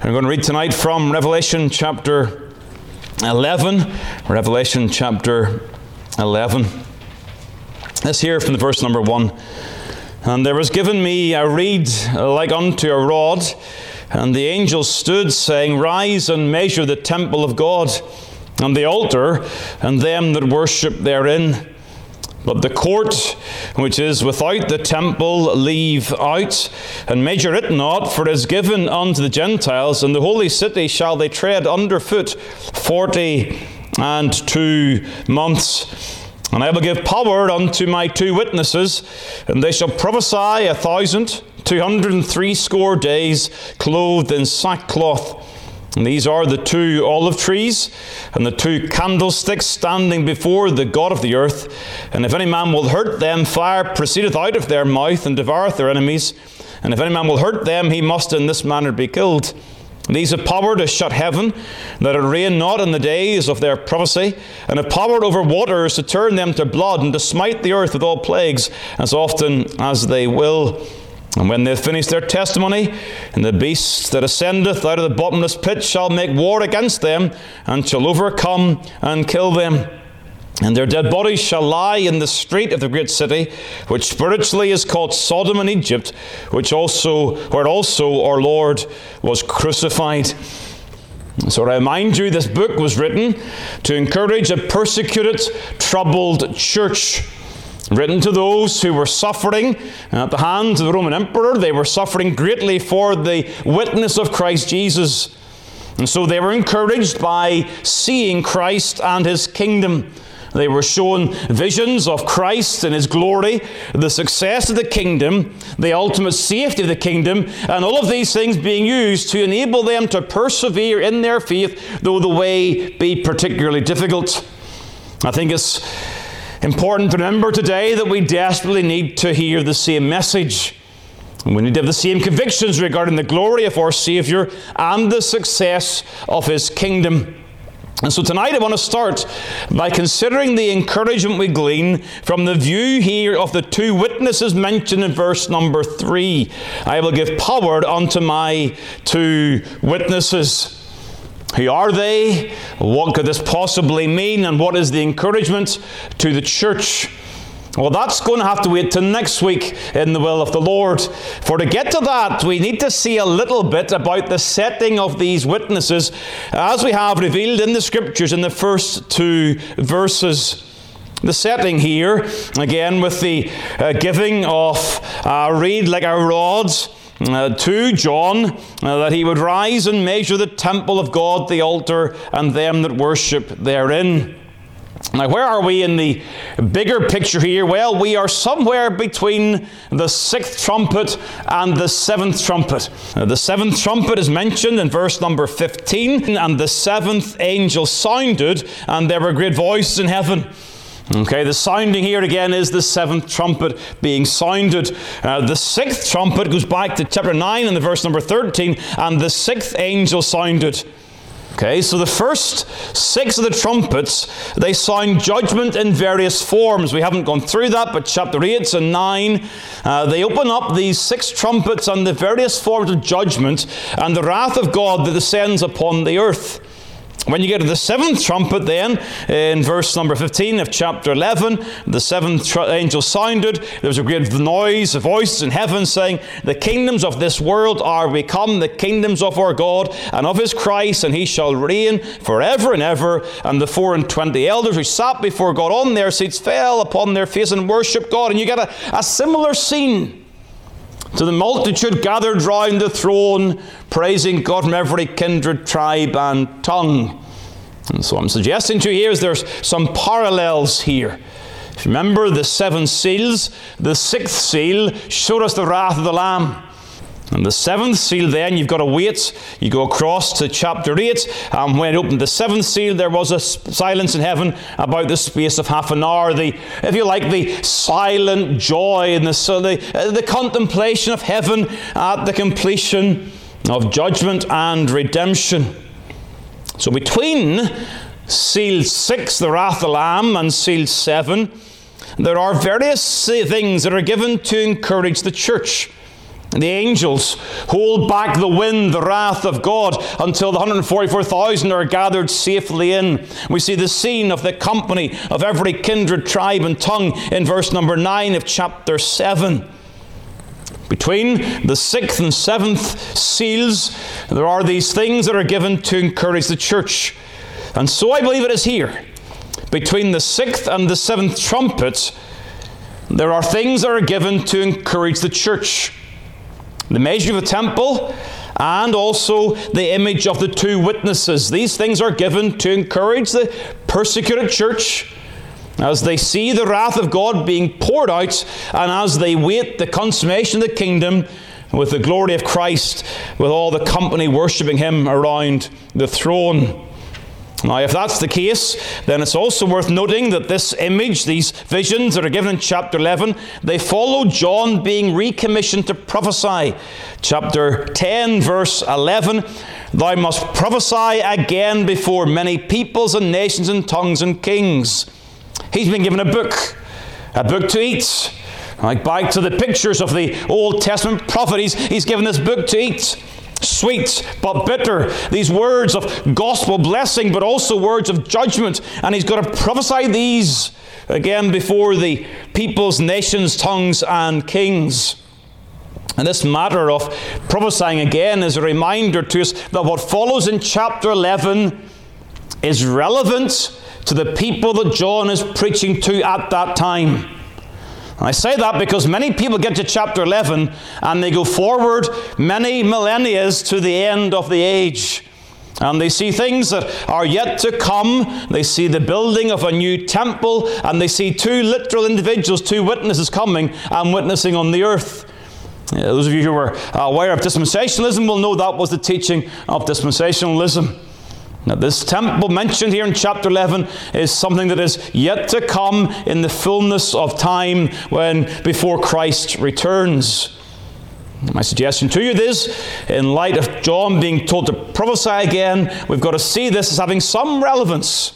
I'm going to read tonight from Revelation chapter 11. Revelation chapter 11. Let's hear from the verse number 1. And there was given me a reed like unto a rod, and the angel stood, saying, Rise and measure the temple of God, and the altar, and them that worship therein. But the court which is without the temple leave out, and measure it not, for it is given unto the Gentiles, and the holy city shall they tread under foot forty and two months. And I will give power unto my two witnesses, and they shall prophesy a thousand, two hundred and threescore days, clothed in sackcloth. And these are the two olive trees and the two candlesticks standing before the God of the earth. And if any man will hurt them, fire proceedeth out of their mouth and devoureth their enemies. And if any man will hurt them, he must in this manner be killed. These have power to shut heaven, that it rain not in the days of their prophecy, and have power over waters to turn them to blood, and to smite the earth with all plagues, as often as they will. And when they have finished their testimony, and the beast that ascendeth out of the bottomless pit shall make war against them, and shall overcome and kill them. And their dead bodies shall lie in the street of the great city, which spiritually is called Sodom and Egypt, which also where also our Lord was crucified. So I remind you, this book was written to encourage a persecuted, troubled church written to those who were suffering at the hands of the Roman emperor. They were suffering greatly for the witness of Christ Jesus. And so they were encouraged by seeing Christ and his kingdom. They were shown visions of Christ and his glory, the success of the kingdom, the ultimate safety of the kingdom, and all of these things being used to enable them to persevere in their faith, though the way be particularly difficult. I think it's important to remember today that we desperately need to hear the same message. And we need to have the same convictions regarding the glory of our Savior and the success of His kingdom. And so tonight I want to start by considering the encouragement we glean from the view here of the two witnesses mentioned in verse number three. I will give power unto my two witnesses. Who are they? What could this possibly mean? And what is the encouragement to the church? Well, that's going to have to wait till next week in the will of the Lord. For to get to that, we need to see a little bit about the setting of these witnesses, as we have revealed in the scriptures in the first two verses. The setting here, again, with the uh, giving of a reed like a rod uh, to John uh, that he would rise and measure the temple of God, the altar, and them that worship therein. Now, where are we in the bigger picture here? Well, we are somewhere between the sixth trumpet and the seventh trumpet. Uh, the seventh trumpet is mentioned in verse number 15, and the seventh angel sounded, and there were great voices in heaven. Okay, the sounding here again is the seventh trumpet being sounded. Uh, the sixth trumpet goes back to chapter 9 and the verse number 13, and the sixth angel sounded. Okay, so the first six of the trumpets, they sound judgment in various forms. We haven't gone through that, but chapter 8 and 9, uh, they open up these six trumpets and the various forms of judgment and the wrath of God that descends upon the earth. When you get to the seventh trumpet, then, in verse number 15 of chapter 11, the seventh tr- angel sounded. There was a great noise, a voice in heaven saying, The kingdoms of this world are become the kingdoms of our God and of his Christ, and he shall reign forever and ever. And the four and twenty elders who sat before God on their seats fell upon their face and worshiped God. And you get a, a similar scene to the multitude gathered round the throne, praising God from every kindred, tribe, and tongue. And so I'm suggesting to you here is there's some parallels here. Remember the seven seals, the sixth seal showed us the wrath of the Lamb. And the seventh seal, then, you've got to wait. You go across to chapter 8. And when it opened the seventh seal, there was a silence in heaven about the space of half an hour. The, if you like, the silent joy and the, the, uh, the contemplation of heaven at the completion of judgment and redemption. So between seal 6, the wrath of the Lamb, and seal 7, there are various things that are given to encourage the church. The angels hold back the wind, the wrath of God, until the 144,000 are gathered safely in. We see the scene of the company of every kindred, tribe, and tongue in verse number 9 of chapter 7. Between the sixth and seventh seals, there are these things that are given to encourage the church. And so I believe it is here. Between the sixth and the seventh trumpet, there are things that are given to encourage the church the measure of the temple, and also the image of the two witnesses. These things are given to encourage the persecuted church as they see the wrath of God being poured out and as they wait the consummation of the kingdom with the glory of Christ, with all the company worshipping Him around the throne. Now, if that's the case, then it's also worth noting that this image, these visions that are given in chapter 11, they follow John being recommissioned to prophesy. Chapter 10, verse 11 Thou must prophesy again before many peoples and nations and tongues and kings. He's been given a book, a book to eat. Like back to the pictures of the Old Testament prophet, he's, he's given this book to eat sweet but bitter. These words of gospel blessing, but also words of judgment. And he's got to prophesy these again before the peoples, nations, tongues, and kings. And this matter of prophesying again is a reminder to us that what follows in chapter 11 is relevant to the people that John is preaching to at that time. I say that because many people get to chapter 11 and they go forward many millennia to the end of the age. And they see things that are yet to come. They see the building of a new temple, and they see two literal individuals, two witnesses coming and witnessing on the earth. Those of you who are aware of dispensationalism will know that was the teaching of dispensationalism. Now, this temple mentioned here in chapter 11 is something that is yet to come in the fullness of time when before Christ returns. My suggestion to you is, in light of John being told to prophesy again, we've got to see this as having some relevance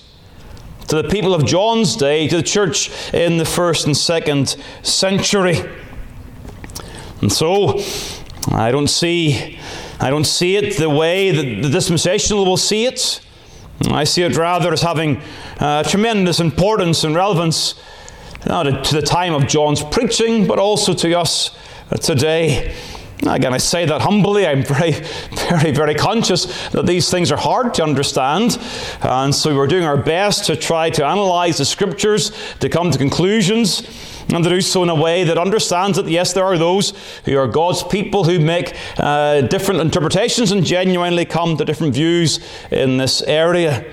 to the people of John's day, to the church in the first and second century. And so, I don't see I don't see it the way that the dispensational will see it. I see it rather as having uh, tremendous importance and relevance not to the time of John's preaching, but also to us today. Again, I say that humbly. I'm very, very, very conscious that these things are hard to understand. And so we're doing our best to try to analyze the scriptures, to come to conclusions and to do so in a way that understands that, yes, there are those who are God's people who make uh, different interpretations and genuinely come to different views in this area.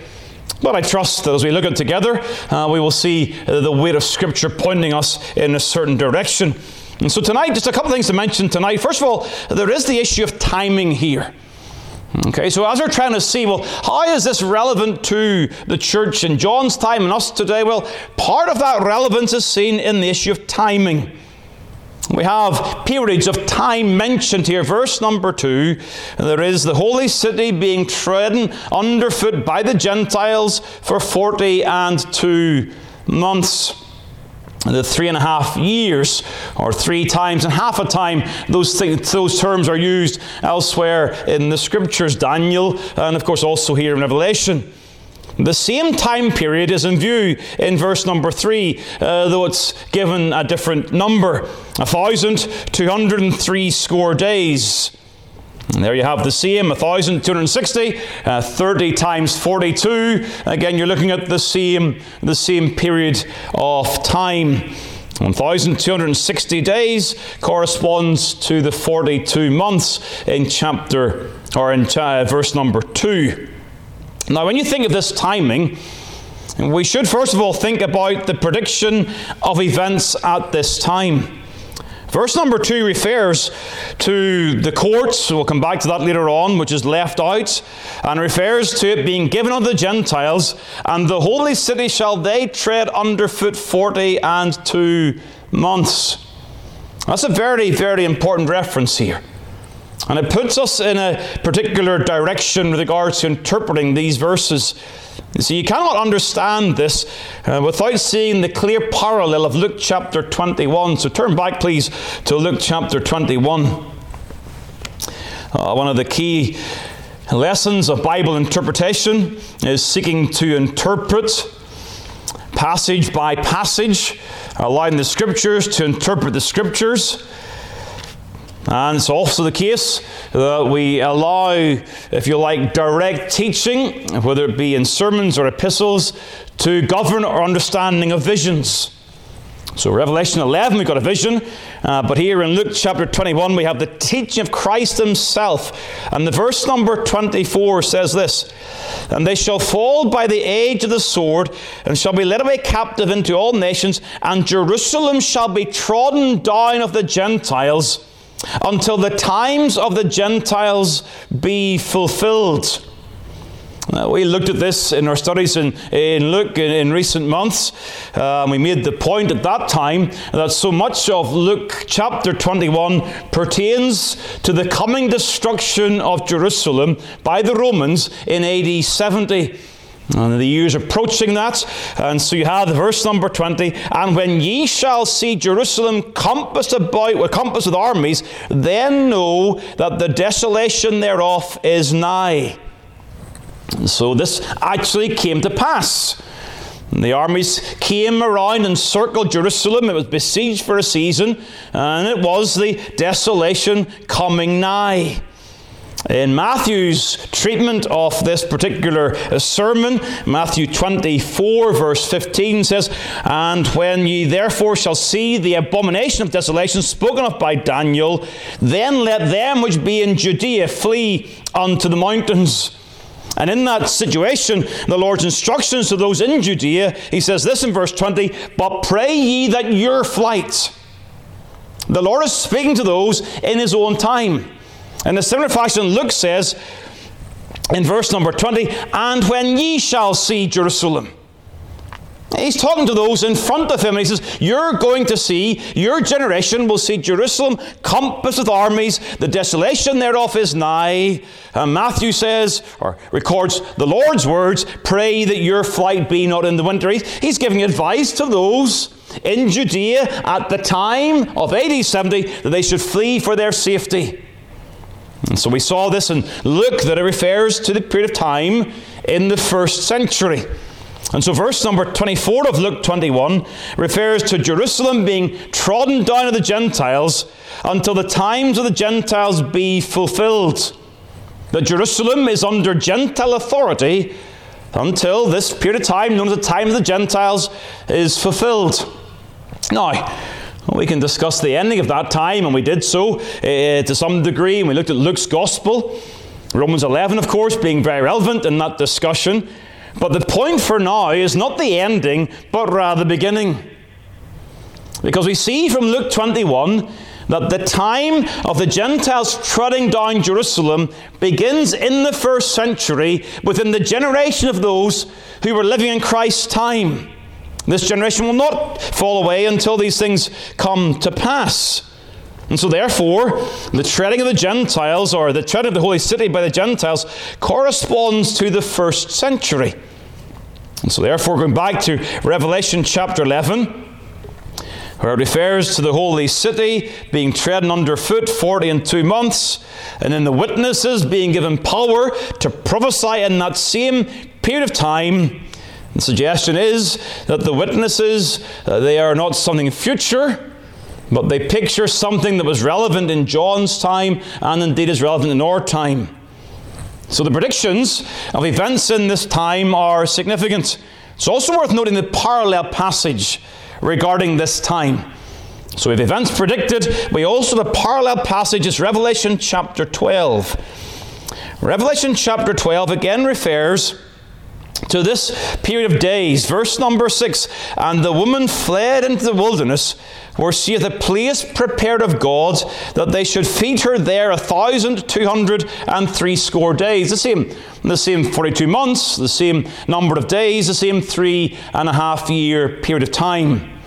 But I trust that as we look at it together, uh, we will see the weight of Scripture pointing us in a certain direction. And so tonight, just a couple of things to mention tonight. First of all, there is the issue of timing here. Okay, so as we're trying to see, well, how is this relevant to the church in John's time and us today? Well, part of that relevance is seen in the issue of timing. We have periods of time mentioned here. Verse number two there is the holy city being trodden underfoot by the Gentiles for 40 and two months the three and a half years, or three times and half a time, those, things, those terms are used elsewhere in the scriptures, Daniel, and of course also here in Revelation. The same time period is in view in verse number three, uh, though it's given a different number a thousand two hundred and three score days. And there you have the same 1,260, uh, 30 times 42. Again, you're looking at the same, the same period of time. 1,260 days corresponds to the 42 months in chapter, or in uh, verse number 2. Now, when you think of this timing, we should first of all think about the prediction of events at this time. Verse number two refers to the courts, we'll come back to that later on, which is left out, and refers to it being given unto the Gentiles, and the holy city shall they tread underfoot forty and two months. That's a very, very important reference here. And it puts us in a particular direction with regards to interpreting these verses. You see, you cannot understand this uh, without seeing the clear parallel of Luke chapter 21. So turn back, please, to Luke chapter 21. Uh, one of the key lessons of Bible interpretation is seeking to interpret passage by passage, allowing the scriptures to interpret the scriptures. And it's also the case that we allow, if you like, direct teaching, whether it be in sermons or epistles, to govern our understanding of visions. So, Revelation 11, we've got a vision, uh, but here in Luke chapter 21, we have the teaching of Christ Himself. And the verse number 24 says this And they shall fall by the edge of the sword, and shall be led away captive into all nations, and Jerusalem shall be trodden down of the Gentiles until the times of the Gentiles be fulfilled. We looked at this in our studies in, in Luke in, in recent months. Uh, we made the point at that time that so much of Luke chapter 21 pertains to the coming destruction of Jerusalem by the Romans in AD 70. And the years approaching that. And so you have verse number 20. And when ye shall see Jerusalem compassed about with compassed with armies, then know that the desolation thereof is nigh. And so this actually came to pass. The armies came around and circled Jerusalem. It was besieged for a season, and it was the desolation coming nigh. In Matthew's treatment of this particular sermon, Matthew 24, verse 15 says, And when ye therefore shall see the abomination of desolation spoken of by Daniel, then let them which be in Judea flee unto the mountains. And in that situation, the Lord's instructions to those in Judea, he says this in verse 20, But pray ye that your flight. The Lord is speaking to those in his own time. In a similar fashion, Luke says in verse number 20, And when ye shall see Jerusalem. He's talking to those in front of him, he says, You're going to see, your generation will see Jerusalem compassed with armies, the desolation thereof is nigh. And Matthew says, or records the Lord's words, Pray that your flight be not in the winter. He's giving advice to those in Judea at the time of AD 70 that they should flee for their safety. And so we saw this in Luke that it refers to the period of time in the first century. And so, verse number 24 of Luke 21 refers to Jerusalem being trodden down of the Gentiles until the times of the Gentiles be fulfilled. That Jerusalem is under Gentile authority until this period of time, known as the time of the Gentiles, is fulfilled. Now, we can discuss the ending of that time, and we did so uh, to some degree. And we looked at Luke's Gospel, Romans 11, of course, being very relevant in that discussion. But the point for now is not the ending, but rather the beginning. Because we see from Luke 21 that the time of the Gentiles treading down Jerusalem begins in the first century within the generation of those who were living in Christ's time. This generation will not fall away until these things come to pass. And so, therefore, the treading of the Gentiles, or the treading of the holy city by the Gentiles, corresponds to the first century. And so, therefore, going back to Revelation chapter 11, where it refers to the holy city being trodden underfoot 40 and two months, and then the witnesses being given power to prophesy in that same period of time the suggestion is that the witnesses, uh, they are not something future, but they picture something that was relevant in John's time and indeed is relevant in our time. So the predictions of events in this time are significant. It's also worth noting the parallel passage regarding this time. So if events predicted, we also the parallel passage is Revelation chapter 12. Revelation chapter 12 again refers to this period of days. Verse number six And the woman fled into the wilderness, where she hath a place prepared of God, that they should feed her there a thousand two hundred and threescore days. The same, the same 42 months, the same number of days, the same three and a half year period of time.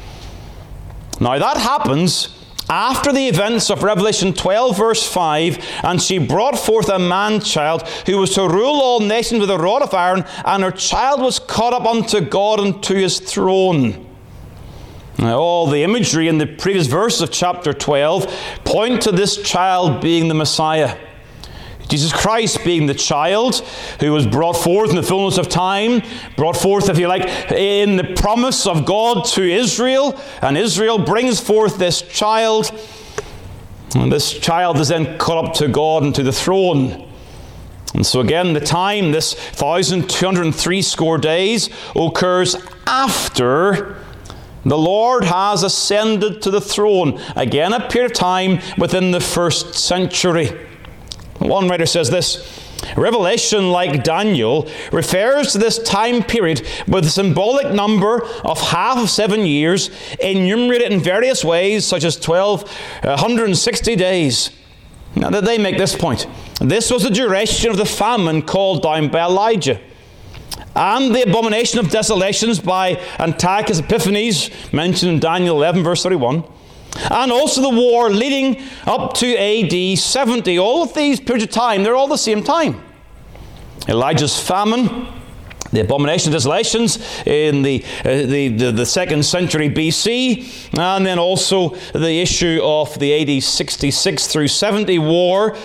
Now that happens after the events of Revelation 12, verse 5, and she brought forth a man child who was to rule all nations with a rod of iron, and her child was caught up unto God and to his throne. Now, all the imagery in the previous verses of chapter 12 point to this child being the Messiah. Jesus Christ being the child who was brought forth in the fullness of time, brought forth, if you like, in the promise of God to Israel, and Israel brings forth this child, and this child is then caught up to God and to the throne. And so again, the time, this 1,203 score days, occurs after the Lord has ascended to the throne. Again, a period of time within the first century. One writer says this Revelation, like Daniel, refers to this time period with a symbolic number of half of seven years, enumerated in various ways, such as 1260 uh, days. Now, that they make this point. This was the duration of the famine called down by Elijah. And the abomination of desolations by Antiochus Epiphanes, mentioned in Daniel 11, verse 31 and also the war leading up to AD 70. All of these periods of time, they're all the same time. Elijah's famine, the abomination of desolations in the, uh, the, the, the, second century BC, and then also the issue of the AD 66 through 70 war.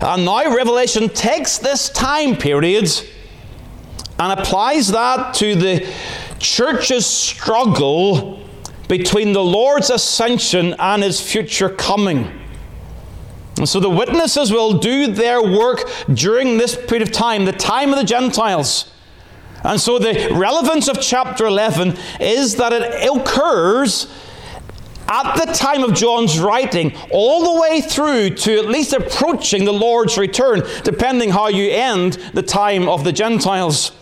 And now Revelation takes this time period and applies that to the church's struggle between the Lord's ascension and his future coming. And so the witnesses will do their work during this period of time, the time of the Gentiles. And so the relevance of chapter 11 is that it occurs at the time of John's writing, all the way through to at least approaching the Lord's return, depending how you end the time of the Gentiles.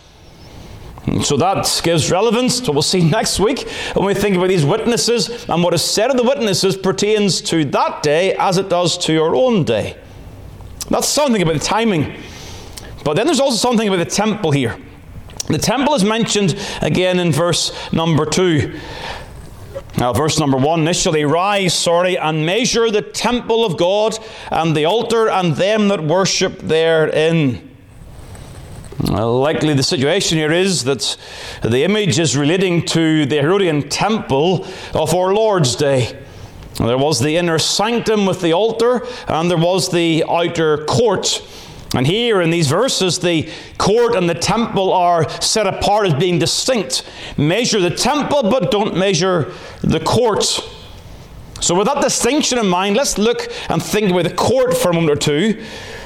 So that gives relevance to what we'll see next week when we think about these witnesses and what is said of the witnesses pertains to that day as it does to your own day. That's something about the timing. But then there's also something about the temple here. The temple is mentioned again in verse number 2. Now, verse number 1 initially, rise, sorry, and measure the temple of God and the altar and them that worship therein. Likely the situation here is that the image is relating to the Herodian temple of our Lord's day. There was the inner sanctum with the altar, and there was the outer court. And here in these verses, the court and the temple are set apart as being distinct. Measure the temple, but don't measure the court. So, with that distinction in mind, let's look and think about the court for a moment or two.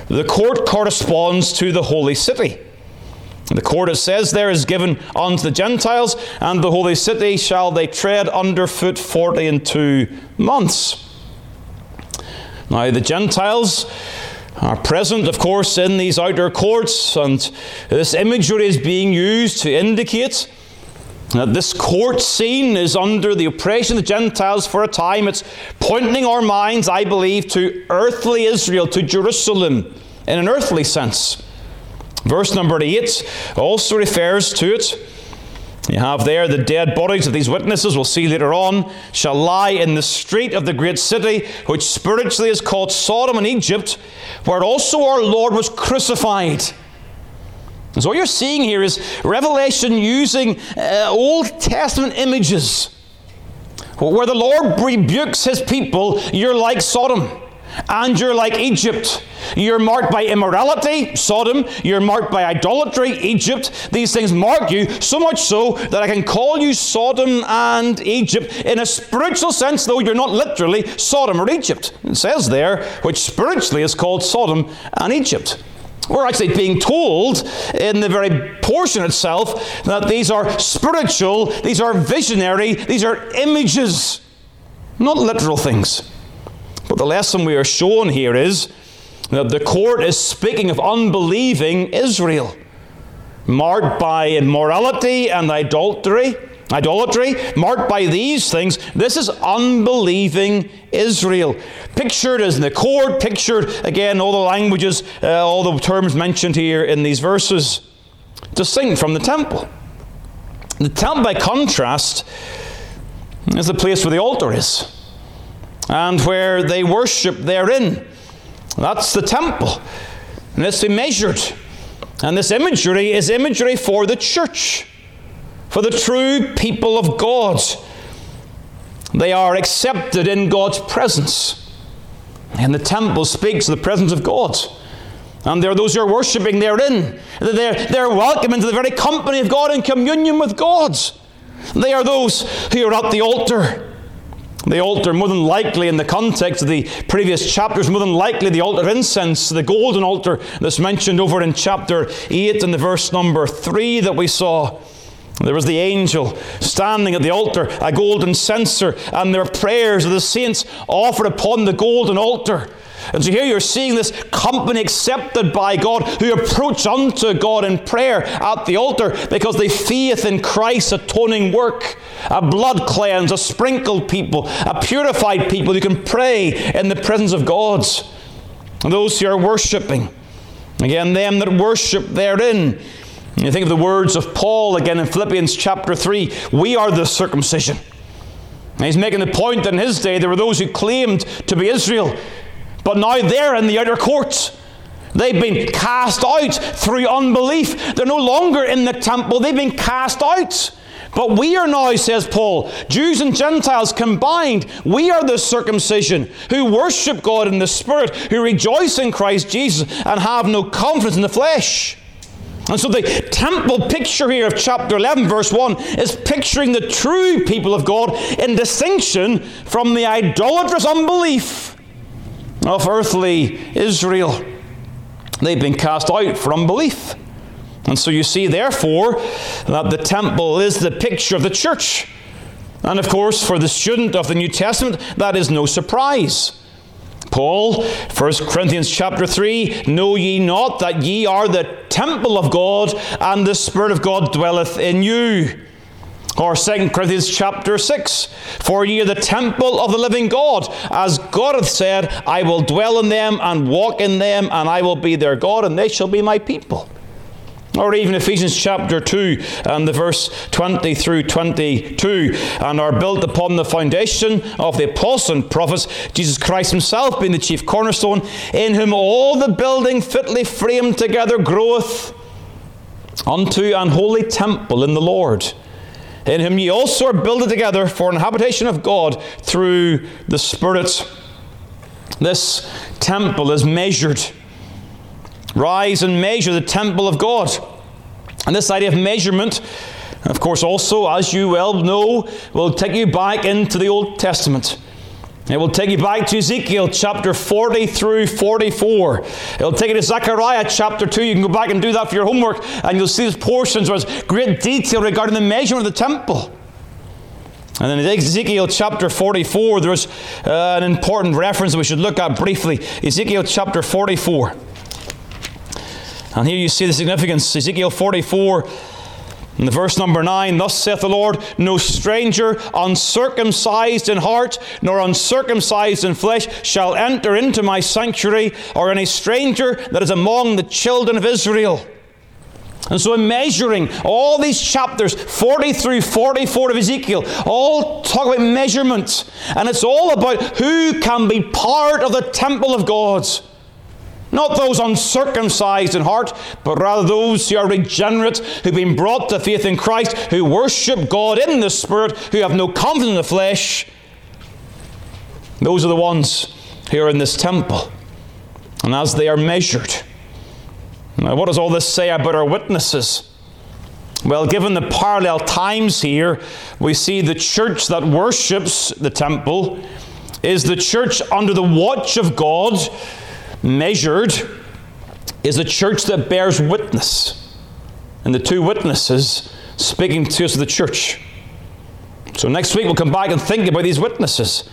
The court corresponds to the holy city. The court, it says there, is given unto the Gentiles, and the holy city shall they tread underfoot forty and two months. Now, the Gentiles are present, of course, in these outer courts, and this imagery is being used to indicate that this court scene is under the oppression of the Gentiles for a time. It's pointing our minds, I believe, to earthly Israel, to Jerusalem, in an earthly sense. Verse number 8 also refers to it. You have there the dead bodies of these witnesses, we'll see later on, shall lie in the street of the great city, which spiritually is called Sodom and Egypt, where also our Lord was crucified. And so what you're seeing here is Revelation using uh, Old Testament images. Where the Lord rebukes his people, you're like Sodom and you're like Egypt. You're marked by immorality, Sodom. You're marked by idolatry, Egypt. These things mark you so much so that I can call you Sodom and Egypt in a spiritual sense, though you're not literally Sodom or Egypt. It says there, which spiritually is called Sodom and Egypt. We're actually being told in the very portion itself that these are spiritual, these are visionary, these are images, not literal things. But the lesson we are shown here is that the court is speaking of unbelieving Israel. marked by immorality and idolatry, idolatry, marked by these things. This is unbelieving Israel. Pictured as in the court, pictured again, all the languages, uh, all the terms mentioned here in these verses, distinct from the temple. The temple, by contrast, is the place where the altar is and where they worship therein. That's the temple. And it's to be measured. And this imagery is imagery for the church, for the true people of God. They are accepted in God's presence. And the temple speaks of the presence of God. And there are those who are worshipping therein. They're, they're welcome into the very company of God in communion with God. They are those who are at the altar. The altar, more than likely, in the context of the previous chapters, more than likely the altar of incense, the golden altar that's mentioned over in chapter 8 and the verse number 3 that we saw. There was the angel standing at the altar, a golden censer, and there were prayers of the saints offered upon the golden altar. And so here you're seeing this company accepted by God who approach unto God in prayer at the altar because they faith in Christ's atoning work. A blood cleansed, a sprinkled people, a purified people who can pray in the presence of God. And those who are worshipping. Again, them that worship therein. You think of the words of Paul again in Philippians chapter 3 we are the circumcision. And he's making the point that in his day there were those who claimed to be Israel but now they're in the outer courts. They've been cast out through unbelief. They're no longer in the temple, they've been cast out. But we are now, says Paul, Jews and Gentiles combined, we are the circumcision who worship God in the Spirit, who rejoice in Christ Jesus, and have no confidence in the flesh. And so the temple picture here of chapter 11, verse 1, is picturing the true people of God in distinction from the idolatrous unbelief of earthly Israel. They've been cast out for unbelief. And so you see, therefore, that the temple is the picture of the church. And of course, for the student of the New Testament, that is no surprise. Paul, 1 Corinthians chapter 3, Know ye not that ye are the temple of God, and the Spirit of God dwelleth in you? Or 2 Corinthians chapter 6 For ye are the temple of the living God. As God hath said, I will dwell in them and walk in them, and I will be their God, and they shall be my people. Or even Ephesians chapter 2 and the verse 20 through 22, and are built upon the foundation of the apostles and prophets, Jesus Christ himself being the chief cornerstone, in whom all the building fitly framed together groweth unto an holy temple in the Lord in whom ye also are builded together for an habitation of God through the Spirit. This temple is measured. Rise and measure the temple of God. And this idea of measurement, of course, also, as you well know, will take you back into the Old Testament. It will take you back to Ezekiel chapter 40 through 44. It'll take you to Zechariah chapter 2. You can go back and do that for your homework, and you'll see these portions with great detail regarding the measurement of the temple. And then in Ezekiel chapter 44, there's uh, an important reference we should look at briefly. Ezekiel chapter 44. And here you see the significance. Ezekiel 44 in the verse number 9, thus saith the Lord, no stranger uncircumcised in heart, nor uncircumcised in flesh, shall enter into my sanctuary, or any stranger that is among the children of Israel. And so, in measuring all these chapters, 40 through 44 of Ezekiel, all talk about measurement. And it's all about who can be part of the temple of God. Not those uncircumcised in heart, but rather those who are regenerate, who've been brought to faith in Christ, who worship God in the Spirit, who have no confidence in the flesh. Those are the ones who are in this temple. And as they are measured. Now, what does all this say about our witnesses? Well, given the parallel times here, we see the church that worships the temple is the church under the watch of God measured is a church that bears witness. And the two witnesses speaking to us of the church. So next week we'll come back and think about these witnesses.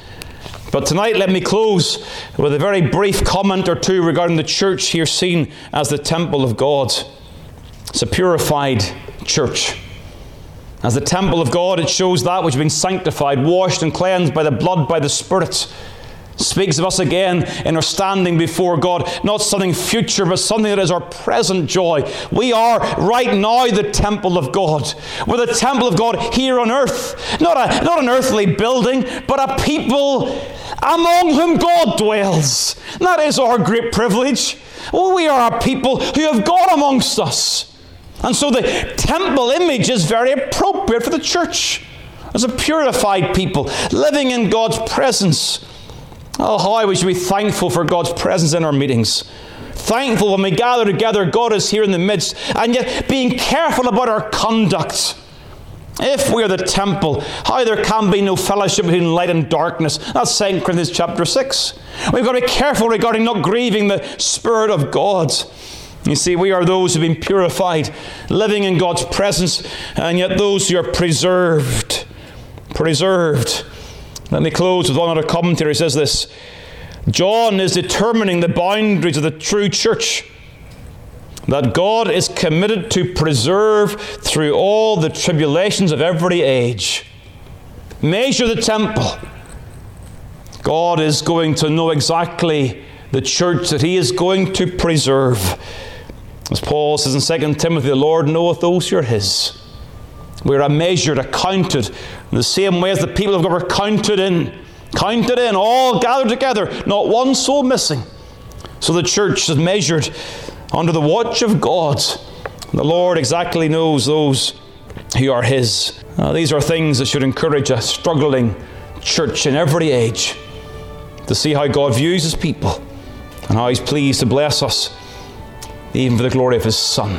But tonight let me close with a very brief comment or two regarding the church here seen as the temple of God. It's a purified church. As the temple of God, it shows that which has been sanctified, washed, and cleansed by the blood, by the Spirit. Speaks of us again in our standing before God, not something future, but something that is our present joy. We are right now the temple of God. We're the temple of God here on earth. Not, a, not an earthly building, but a people among whom God dwells. That is our great privilege. We are a people who have God amongst us. And so the temple image is very appropriate for the church as a purified people living in God's presence. Oh, how we should be thankful for God's presence in our meetings. Thankful when we gather together, God is here in the midst, and yet being careful about our conduct. If we are the temple, how there can be no fellowship between light and darkness. That's 2 Corinthians chapter 6. We've got to be careful regarding not grieving the Spirit of God. You see, we are those who've been purified, living in God's presence, and yet those who are preserved. Preserved. Let me close with one other commentary. He says this John is determining the boundaries of the true church that God is committed to preserve through all the tribulations of every age. Measure the temple. God is going to know exactly the church that He is going to preserve. As Paul says in 2 Timothy, the Lord knoweth those who are his. We are measured, accounted, in the same way as the people of God were counted in. Counted in, all gathered together, not one soul missing. So the church is measured under the watch of God. The Lord exactly knows those who are His. These are things that should encourage a struggling church in every age to see how God views His people and how He's pleased to bless us even for the glory of his Son.